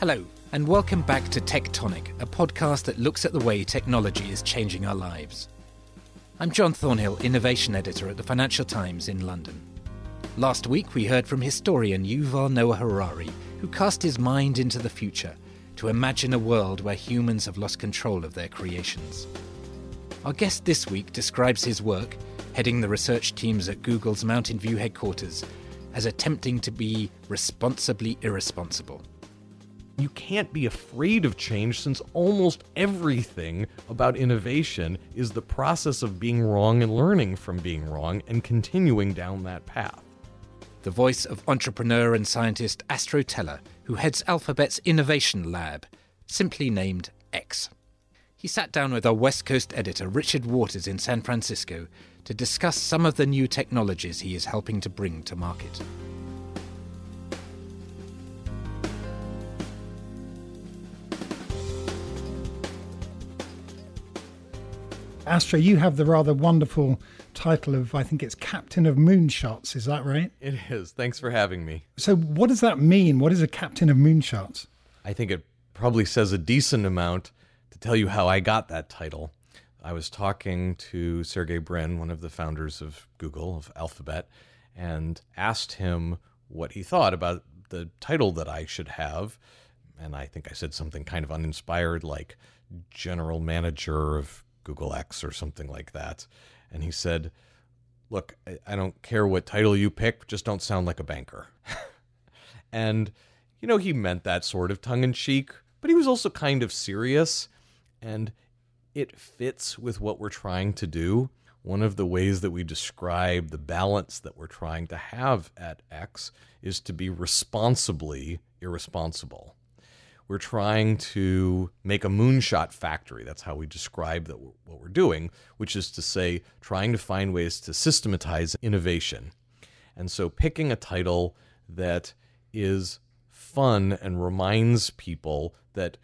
Hello, and welcome back to Tectonic, a podcast that looks at the way technology is changing our lives. I'm John Thornhill, Innovation Editor at the Financial Times in London. Last week, we heard from historian Yuval Noah Harari, who cast his mind into the future to imagine a world where humans have lost control of their creations. Our guest this week describes his work, heading the research teams at Google's Mountain View headquarters, as attempting to be responsibly irresponsible. You can't be afraid of change since almost everything about innovation is the process of being wrong and learning from being wrong and continuing down that path. The voice of entrepreneur and scientist Astro Teller, who heads Alphabet's Innovation Lab, simply named X. He sat down with our West Coast editor Richard Waters in San Francisco to discuss some of the new technologies he is helping to bring to market. Astro, you have the rather wonderful title of, I think it's Captain of Moonshots. Is that right? It is. Thanks for having me. So, what does that mean? What is a Captain of Moonshots? I think it probably says a decent amount to tell you how I got that title. I was talking to Sergey Brin, one of the founders of Google, of Alphabet, and asked him what he thought about the title that I should have. And I think I said something kind of uninspired, like general manager of Google X or something like that. And he said, Look, I don't care what title you pick, just don't sound like a banker. and, you know, he meant that sort of tongue in cheek, but he was also kind of serious. And it fits with what we're trying to do. One of the ways that we describe the balance that we're trying to have at X is to be responsibly irresponsible. We're trying to make a moonshot factory. That's how we describe that what we're doing, which is to say, trying to find ways to systematize innovation. And so, picking a title that is fun and reminds people that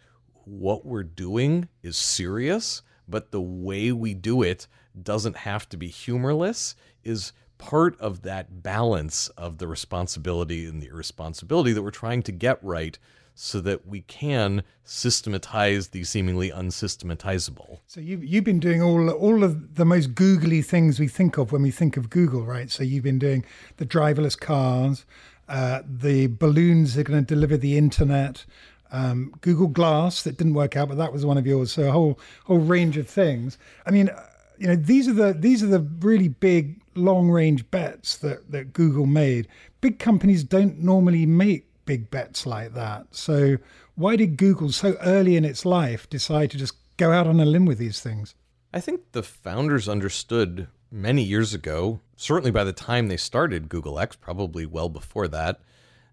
what we're doing is serious, but the way we do it doesn't have to be humorless is part of that balance of the responsibility and the irresponsibility that we're trying to get right so that we can systematize the seemingly unsystematizable. So you you've been doing all all of the most googly things we think of when we think of Google, right? So you've been doing the driverless cars, uh, the balloons that are going to deliver the internet, um, Google Glass that didn't work out, but that was one of yours. So a whole whole range of things. I mean, uh, you know, these are the these are the really big long range bets that that Google made. Big companies don't normally make big bets like that. So why did Google so early in its life decide to just go out on a limb with these things? I think the founders understood many years ago, certainly by the time they started Google X, probably well before that,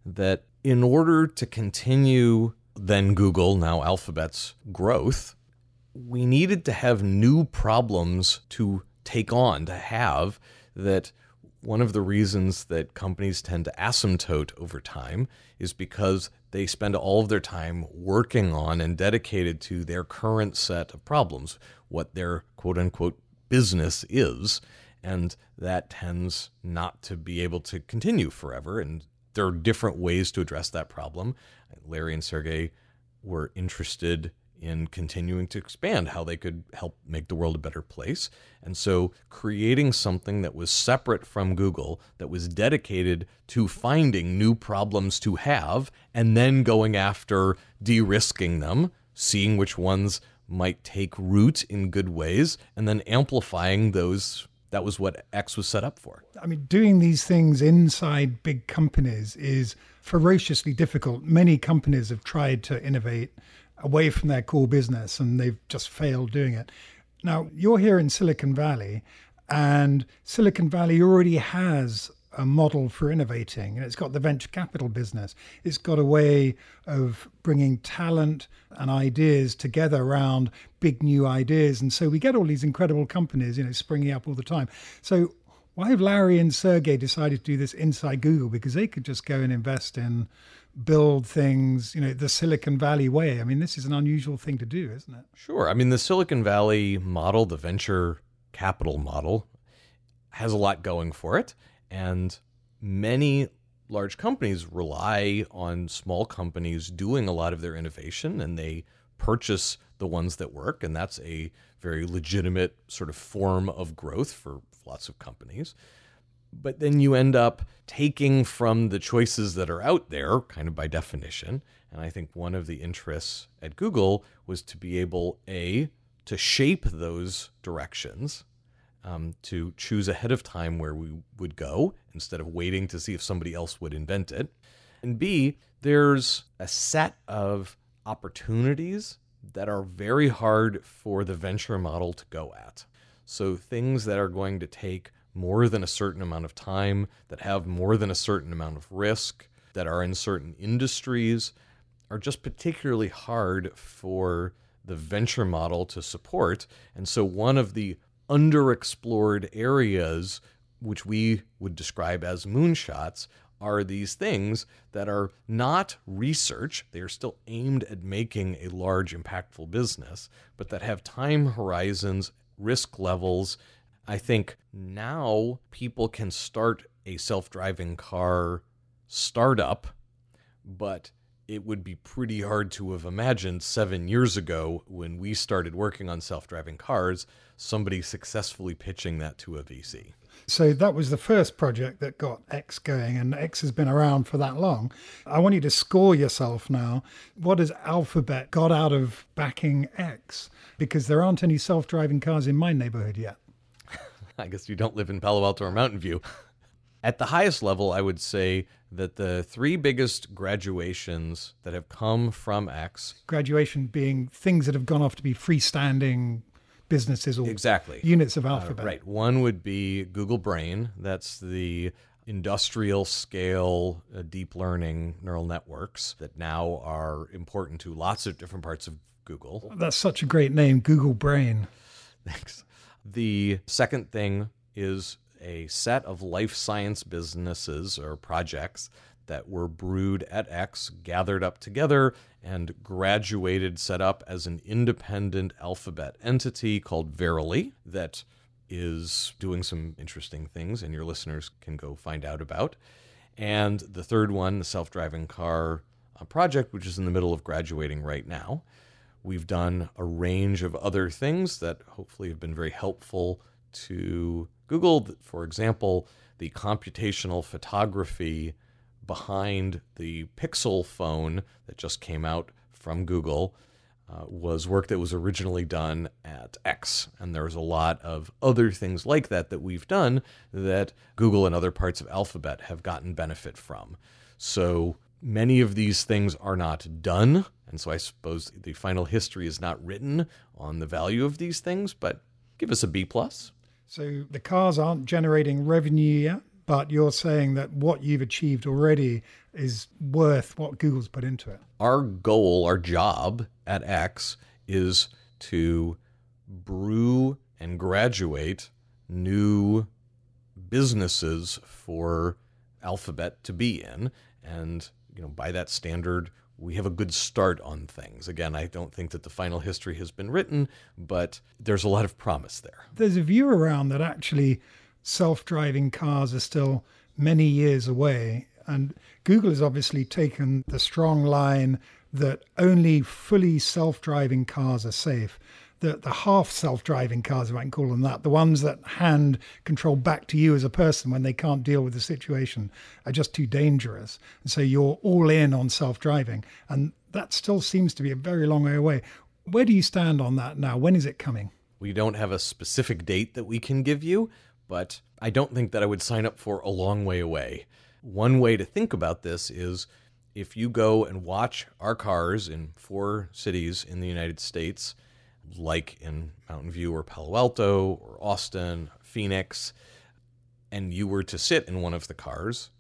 that in order to continue then Google, now Alphabet's growth, we needed to have new problems to take on, to have that one of the reasons that companies tend to asymptote over time is because they spend all of their time working on and dedicated to their current set of problems, what their quote unquote business is. And that tends not to be able to continue forever. And there are different ways to address that problem. Larry and Sergey were interested in continuing to expand how they could help make the world a better place. And so creating something that was separate from Google, that was dedicated to finding new problems to have, and then going after de risking them, seeing which ones might take root in good ways, and then amplifying those. That was what X was set up for. I mean, doing these things inside big companies is ferociously difficult. Many companies have tried to innovate away from their core business and they've just failed doing it. Now, you're here in Silicon Valley, and Silicon Valley already has a model for innovating, and it's got the venture capital business. It's got a way of bringing talent and ideas together around big new ideas. And so we get all these incredible companies, you know, springing up all the time. So why have Larry and Sergey decided to do this inside Google? Because they could just go and invest in build things, you know, the Silicon Valley way. I mean, this is an unusual thing to do, isn't it? Sure. I mean, the Silicon Valley model, the venture capital model, has a lot going for it. And many large companies rely on small companies doing a lot of their innovation and they purchase the ones that work. And that's a very legitimate sort of form of growth for lots of companies. But then you end up taking from the choices that are out there, kind of by definition. And I think one of the interests at Google was to be able, A, to shape those directions um, to choose ahead of time where we would go instead of waiting to see if somebody else would invent it. And B, there's a set of opportunities that are very hard for the venture model to go at. So things that are going to take more than a certain amount of time, that have more than a certain amount of risk, that are in certain industries, are just particularly hard for the venture model to support. And so one of the underexplored areas, which we would describe as moonshots, are these things that are not research. They are still aimed at making a large, impactful business, but that have time horizons, risk levels. I think now people can start a self driving car startup, but it would be pretty hard to have imagined seven years ago when we started working on self driving cars, somebody successfully pitching that to a VC. So that was the first project that got X going, and X has been around for that long. I want you to score yourself now. What has Alphabet got out of backing X? Because there aren't any self driving cars in my neighborhood yet. I guess you don't live in Palo Alto or Mountain View. At the highest level, I would say that the three biggest graduations that have come from X graduation being things that have gone off to be freestanding businesses or exactly units of Alphabet. Uh, right. One would be Google Brain. That's the industrial scale uh, deep learning neural networks that now are important to lots of different parts of Google. That's such a great name, Google Brain. Thanks. The second thing is a set of life science businesses or projects that were brewed at X, gathered up together, and graduated, set up as an independent alphabet entity called Verily that is doing some interesting things, and your listeners can go find out about. And the third one, the self driving car uh, project, which is in the middle of graduating right now. We've done a range of other things that hopefully have been very helpful to Google. For example, the computational photography behind the Pixel phone that just came out from Google uh, was work that was originally done at X. And there's a lot of other things like that that we've done that Google and other parts of Alphabet have gotten benefit from. So many of these things are not done. And so I suppose the final history is not written on the value of these things, but give us a B plus. So the cars aren't generating revenue yet, but you're saying that what you've achieved already is worth what Google's put into it. Our goal, our job at X is to brew and graduate new businesses for Alphabet to be in. And, you know, by that standard, we have a good start on things. Again, I don't think that the final history has been written, but there's a lot of promise there. There's a view around that actually self driving cars are still many years away. And Google has obviously taken the strong line that only fully self driving cars are safe. The, the half self driving cars, if I can call them that, the ones that hand control back to you as a person when they can't deal with the situation, are just too dangerous. And so you're all in on self driving. And that still seems to be a very long way away. Where do you stand on that now? When is it coming? We don't have a specific date that we can give you, but I don't think that I would sign up for a long way away. One way to think about this is if you go and watch our cars in four cities in the United States, like in Mountain View or Palo Alto or Austin, Phoenix, and you were to sit in one of the cars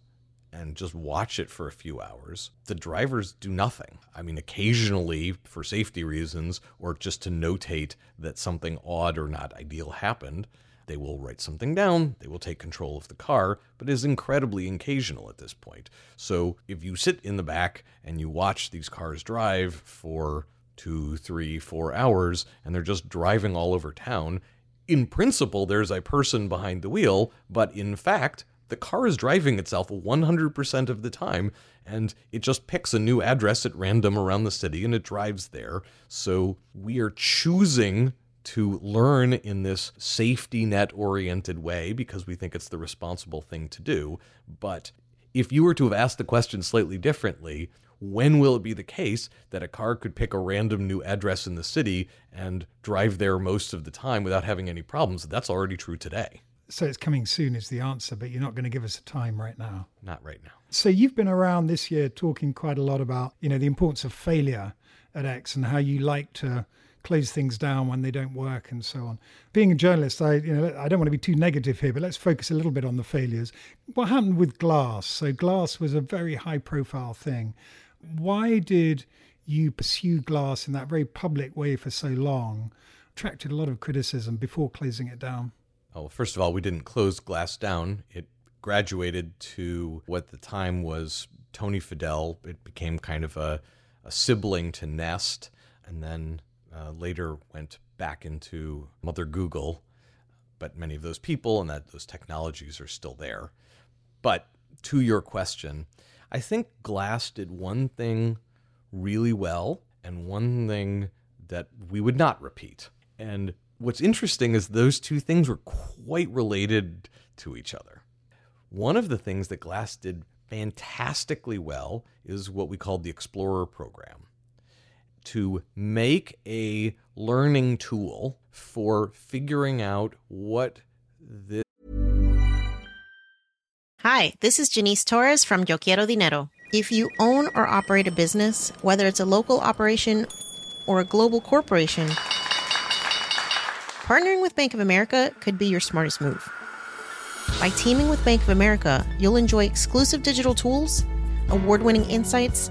and just watch it for a few hours, the drivers do nothing. I mean, occasionally for safety reasons or just to notate that something odd or not ideal happened, they will write something down, they will take control of the car, but it is incredibly occasional at this point. So if you sit in the back and you watch these cars drive for two, three, four hours, and they're just driving all over town, in principle, there's a person behind the wheel, but in fact, the car is driving itself 100% of the time and it just picks a new address at random around the city and it drives there. So we are choosing to learn in this safety net oriented way because we think it's the responsible thing to do. But if you were to have asked the question slightly differently, when will it be the case that a car could pick a random new address in the city and drive there most of the time without having any problems? That's already true today. So it's coming soon is the answer, but you're not going to give us a time right now. Not right now. So you've been around this year talking quite a lot about, you know, the importance of failure at X and how you like to close things down when they don't work and so on. Being a journalist, I you know I don't want to be too negative here, but let's focus a little bit on the failures. What happened with Glass? So Glass was a very high profile thing. Why did you pursue Glass in that very public way for so long? Attracted a lot of criticism before closing it down. Oh, well, first of all, we didn't close Glass down. It graduated to what the time was Tony Fadell. It became kind of a, a sibling to Nest, and then uh, later went back into Mother Google. But many of those people and that those technologies are still there. But to your question, I think Glass did one thing really well and one thing that we would not repeat. And what's interesting is those two things were quite related to each other. One of the things that Glass did fantastically well is what we called the Explorer program to make a learning tool for figuring out what this. Hi, this is Janice Torres from Yo Quiero Dinero. If you own or operate a business, whether it's a local operation or a global corporation, partnering with Bank of America could be your smartest move. By teaming with Bank of America, you'll enjoy exclusive digital tools, award winning insights,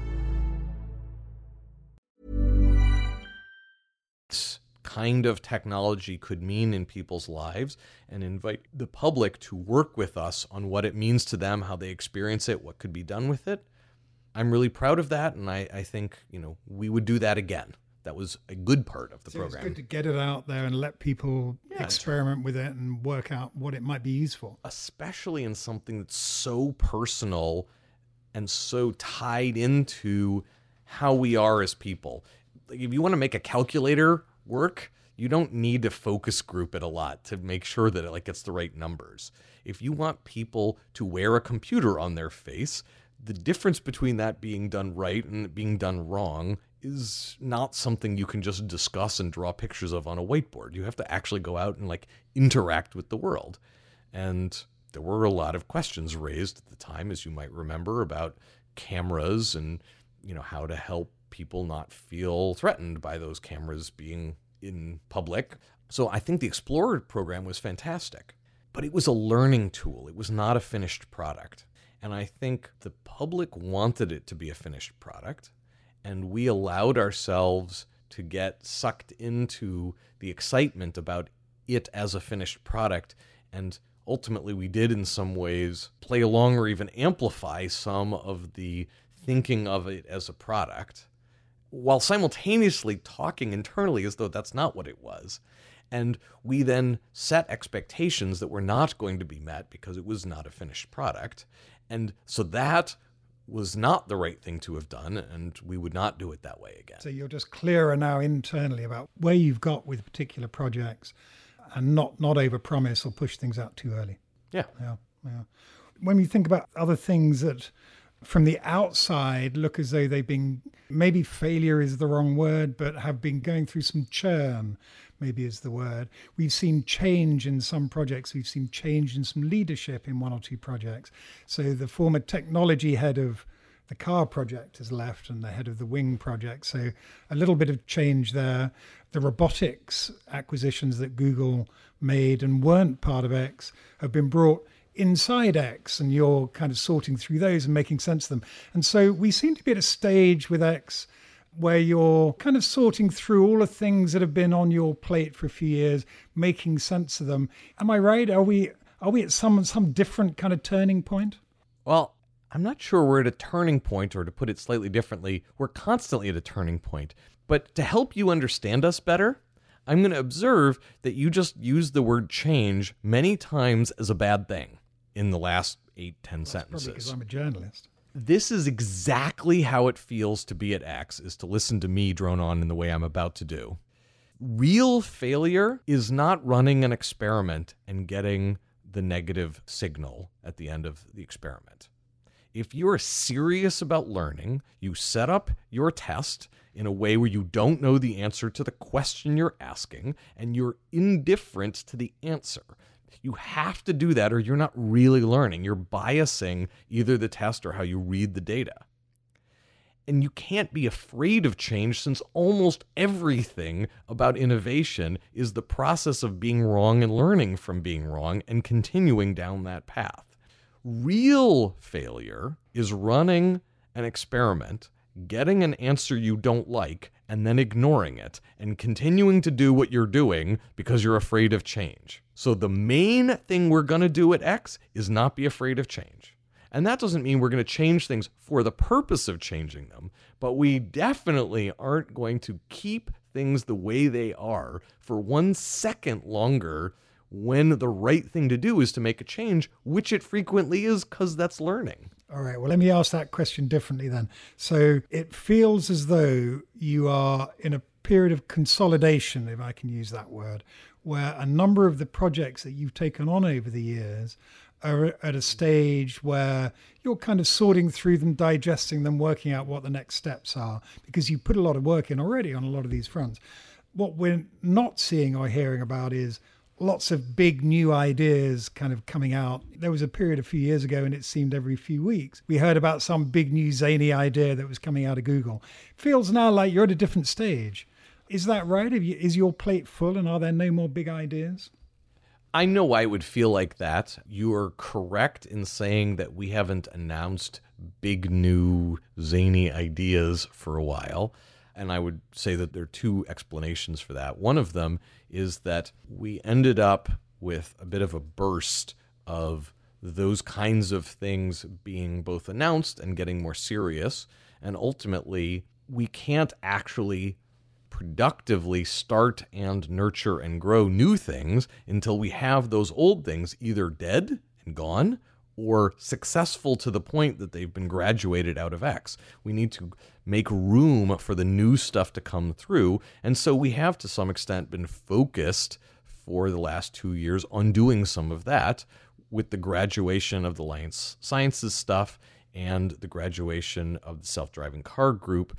Kind of technology could mean in people's lives and invite the public to work with us on what it means to them, how they experience it, what could be done with it. I'm really proud of that, and I, I think you know we would do that again. That was a good part of the so program. It's good to get it out there and let people Yeah, experiment with it and work out what it might be used for. especially in something that's so personal and so tied into how we are as people. Like if you want to make a calculator work, you don't need to focus group it a lot to make sure that it like gets the right numbers. If you want people to wear a computer on their face, the difference between that being done right and being done wrong is not something you can just discuss and draw pictures of on a whiteboard. You have to actually go out and like interact with the world. And there were a lot of questions raised at the time, as you might remember, about cameras and you know how to help people not feel threatened by those cameras being in public. So I think the Explorer program was fantastic, but it was a learning tool. It was not a finished product. And I think the public wanted it to be a finished product, and we allowed ourselves to get sucked into the excitement about it as a finished product. And ultimately, we did in some ways play along or even amplify some of the thinking of it as a product while simultaneously talking internally as though that's not what it was. And we then set expectations that were not going to be met because it was not a finished product. And so that was not the right thing to have done, and we would not do it that way again. So you're just clearer now internally about where you've got with particular projects and not not overpromise or push things out too early. Yeah. Yeah, yeah. When you think about other things that from the outside look as though they've been maybe failure is the wrong word, but have been going through some churn, maybe is the word. We've seen change in some projects, we've seen change in some leadership in one or two projects. So the former technology head of the car project has left and the head of the wing project. So a little bit of change there. The robotics acquisitions that Google made and weren't part of X have been brought inside X and you're kind of sorting through those and making sense of them. And so we seem to be at a stage with X where you're kind of sorting through all the things that have been on your plate for a few years, making sense of them. Am I right? Are we are we at some some different kind of turning point? Well, I'm not sure we're at a turning point, or to put it slightly differently, we're constantly at a turning point. But to help you understand us better, I'm going to observe that you just used the word change many times as a bad thing in the last eight, ten sentences. Probably because I'm a journalist. This is exactly how it feels to be at X, is to listen to me drone on in the way I'm about to do. Real failure is not running an experiment and getting the negative signal at the end of the experiment. If you're serious about learning, you set up your test in a way where you don't know the answer to the question you're asking and you're indifferent to the answer. You have to do that or you're not really learning. You're biasing either the test or how you read the data. And you can't be afraid of change since almost everything about innovation is the process of being wrong and learning from being wrong and continuing down that path. Real failure is running an experiment, getting an answer you don't like, and then ignoring it and continuing to do what you're doing because you're afraid of change. So, the main thing we're going to do at X is not be afraid of change. And that doesn't mean we're going to change things for the purpose of changing them, but we definitely aren't going to keep things the way they are for one second longer when the right thing to do is to make a change, which it frequently is because that's learning. All right. Well, let me ask that question differently then. So it feels as though you are in a period of consolidation, if I can use that word, where a number of the projects that you've taken on over the years are at a stage where you're kind of sorting through them, digesting them, working out what the next steps are, because you put a lot of work in already on a lot of these fronts. What we're not seeing or hearing about is lots of big new ideas kind of coming out. There was a period a few years ago, and it seemed every few weeks we heard about some big new zany idea that was coming out of Google. Feels now like you're at a different stage. Is that right? Is your plate full, and are there no more big ideas? I know why it would feel like that. You are correct in saying that we haven't announced big new zany ideas for a while. And I would say that there are two explanations for that. One of them is that we ended up with a bit of a burst of those kinds of things being both announced and getting more serious. And ultimately, we can't actually productively start and nurture and grow new things until we have those old things either dead and gone or successful to the point that they've been graduated out of X. We need to make room for the new stuff to come through. And so we have, to some extent, been focused for the last two years on doing some of that with the graduation of the life sciences stuff and the graduation of the self driving car group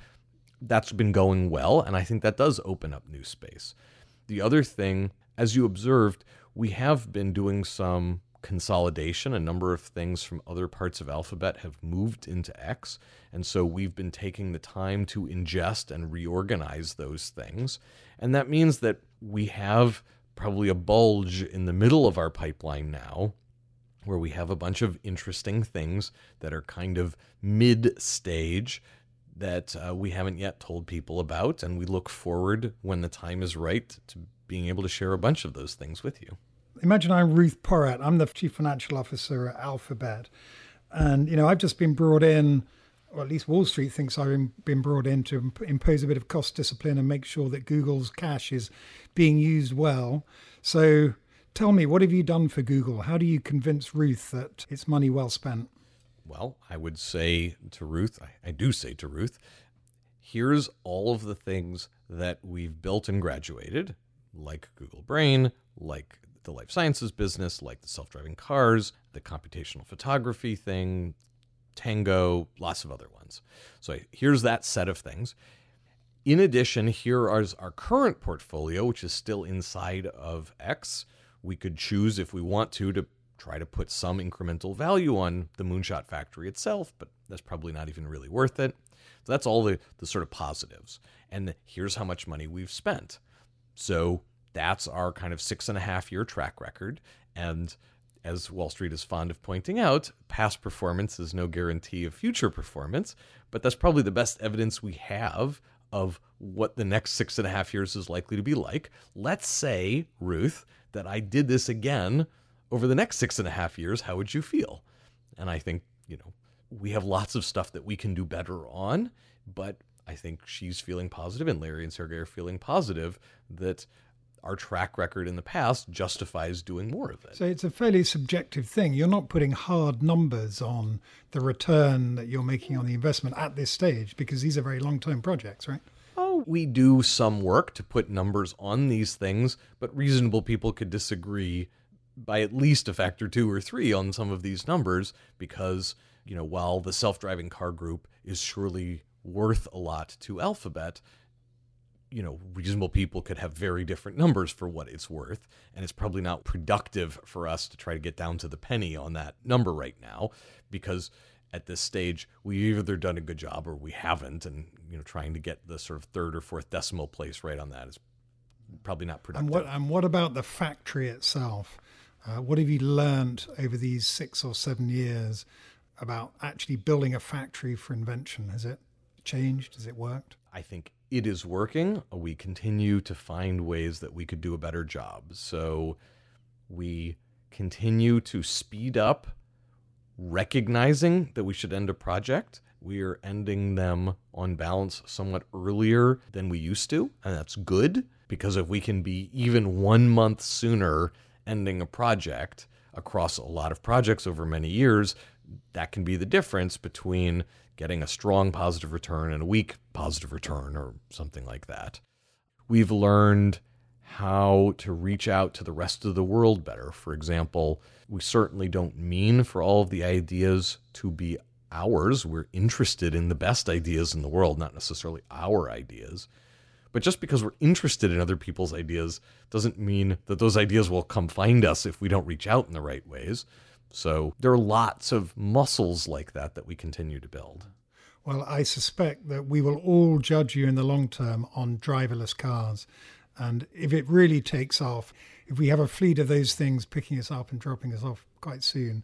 that's been going well, and I think that does open up new space. The other thing, as you observed, we have been doing some consolidation. A number of things from other parts of Alphabet have moved into X, and so we've been taking the time to ingest and reorganize those things. And that means that we have probably a bulge in the middle of our pipeline now where we have a bunch of interesting things that are kind of mid stage that uh, we haven't yet told people about. And we look forward when the time is right to being able to share a bunch of those things with you. Imagine I'm Ruth Porat. I'm the chief financial officer at Alphabet. And, you know, I've just been brought in, or at least Wall Street thinks I've been brought in to impose a bit of cost discipline and make sure that Google's cash is being used well. So tell me, what have you done for Google? How do you convince Ruth that it's money well spent? Well, I would say to Ruth, I, I, do say to Ruth, here's all of the things that we've built and graduated, like Google Brain, like the life sciences business, like the self driving cars, the computational photography thing, Tango, lots of other ones. So here's that set of things. In addition, here is our current portfolio, which is still inside of X. We could choose if we want to to try to put some incremental value on the Moonshot factory itself, but that's probably not even really worth it. So that's all the, the sort of positives. And here's how much money we've spent. So that's our kind of six and a half year track record. And as Wall Street is fond of pointing out, past performance is no guarantee of future performance, but that's probably the best evidence we have of what the next six and a half years is likely to be like. Let's say, Ruth, that I did this again over the next six and a half years. How would you feel? And I think, you know, we have lots of stuff that we can do better on, but I think she's feeling positive, and Larry and Sergey are feeling positive that our track record in the past justifies doing more of it. So it's a fairly subjective thing. You're not putting hard numbers on the return that you're making on the investment at this stage because these are very long term projects, right? Oh, we do some work to put numbers on these things, but reasonable people could disagree by at least a factor two or three on some of these numbers because, you know, while the self driving car group is surely worth a lot to Alphabet, you know, reasonable people could have very different numbers for what it's worth. And it's probably not productive for us to try to get down to the penny on that number right now because at this stage we've either done a good job or we haven't. And, you know, trying to get the sort of third or fourth decimal place right on that is probably not productive. And what, and what about the factory itself? Uh, what have you learned over these six or seven years about actually building a factory for invention? Has it changed? Has it worked? I think it is working. We continue to find ways that we could do a better job. So we continue to speed up recognizing that we should end a project. We are ending them on balance somewhat earlier than we used to, and that's good because if we can be even one month sooner ending a project across a lot of projects over many years, that can be the difference between getting a strong positive return and a weak positive return or something like that. We've learned how to reach out to the rest of the world better. For example, we certainly don't mean for all of the ideas to be ours. We're interested in the best ideas in the world, not necessarily our ideas. But just because we're interested in other people's ideas doesn't mean that those ideas will come find us if we don't reach out in the right ways. So there are lots of muscles like that that we continue to build. Well, I suspect that we will all judge you in the long term on driverless cars. And if it really takes off, if we have a fleet of those things picking us up and dropping us off quite soon,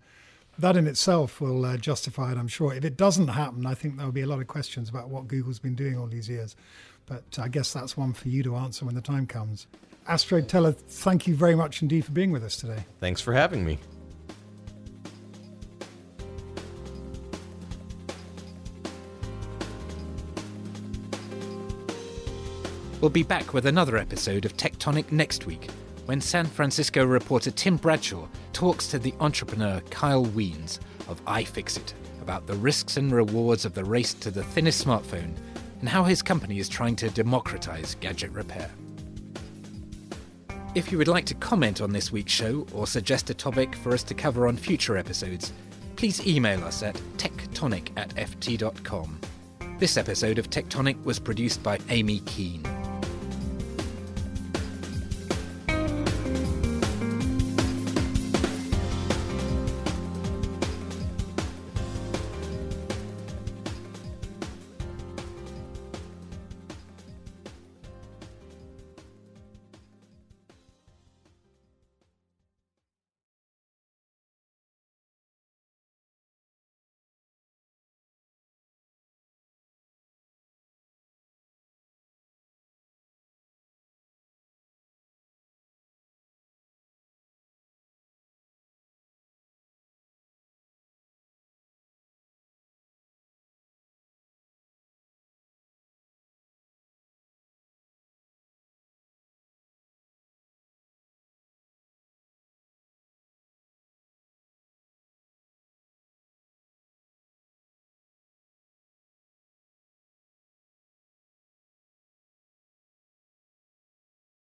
that in itself will uh, justify it, I'm sure. If it doesn't happen, I think there'll be a lot of questions about what Google's been doing all these years. But I guess that's one for you to answer when the time comes. Astro Teller, thank you very much indeed for being with us today. Thanks for having me. We'll be back with another episode of Tectonic next week when San Francisco reporter Tim Bradshaw talks to the entrepreneur Kyle Wiens of iFixit about the risks and rewards of the race to the thinnest smartphone and how his company is trying to democratize gadget repair. If you would like to comment on this week's show or suggest a topic for us to cover on future episodes, please email us at tectonic at ft.com. This episode of Tectonic was produced by Amy Keane.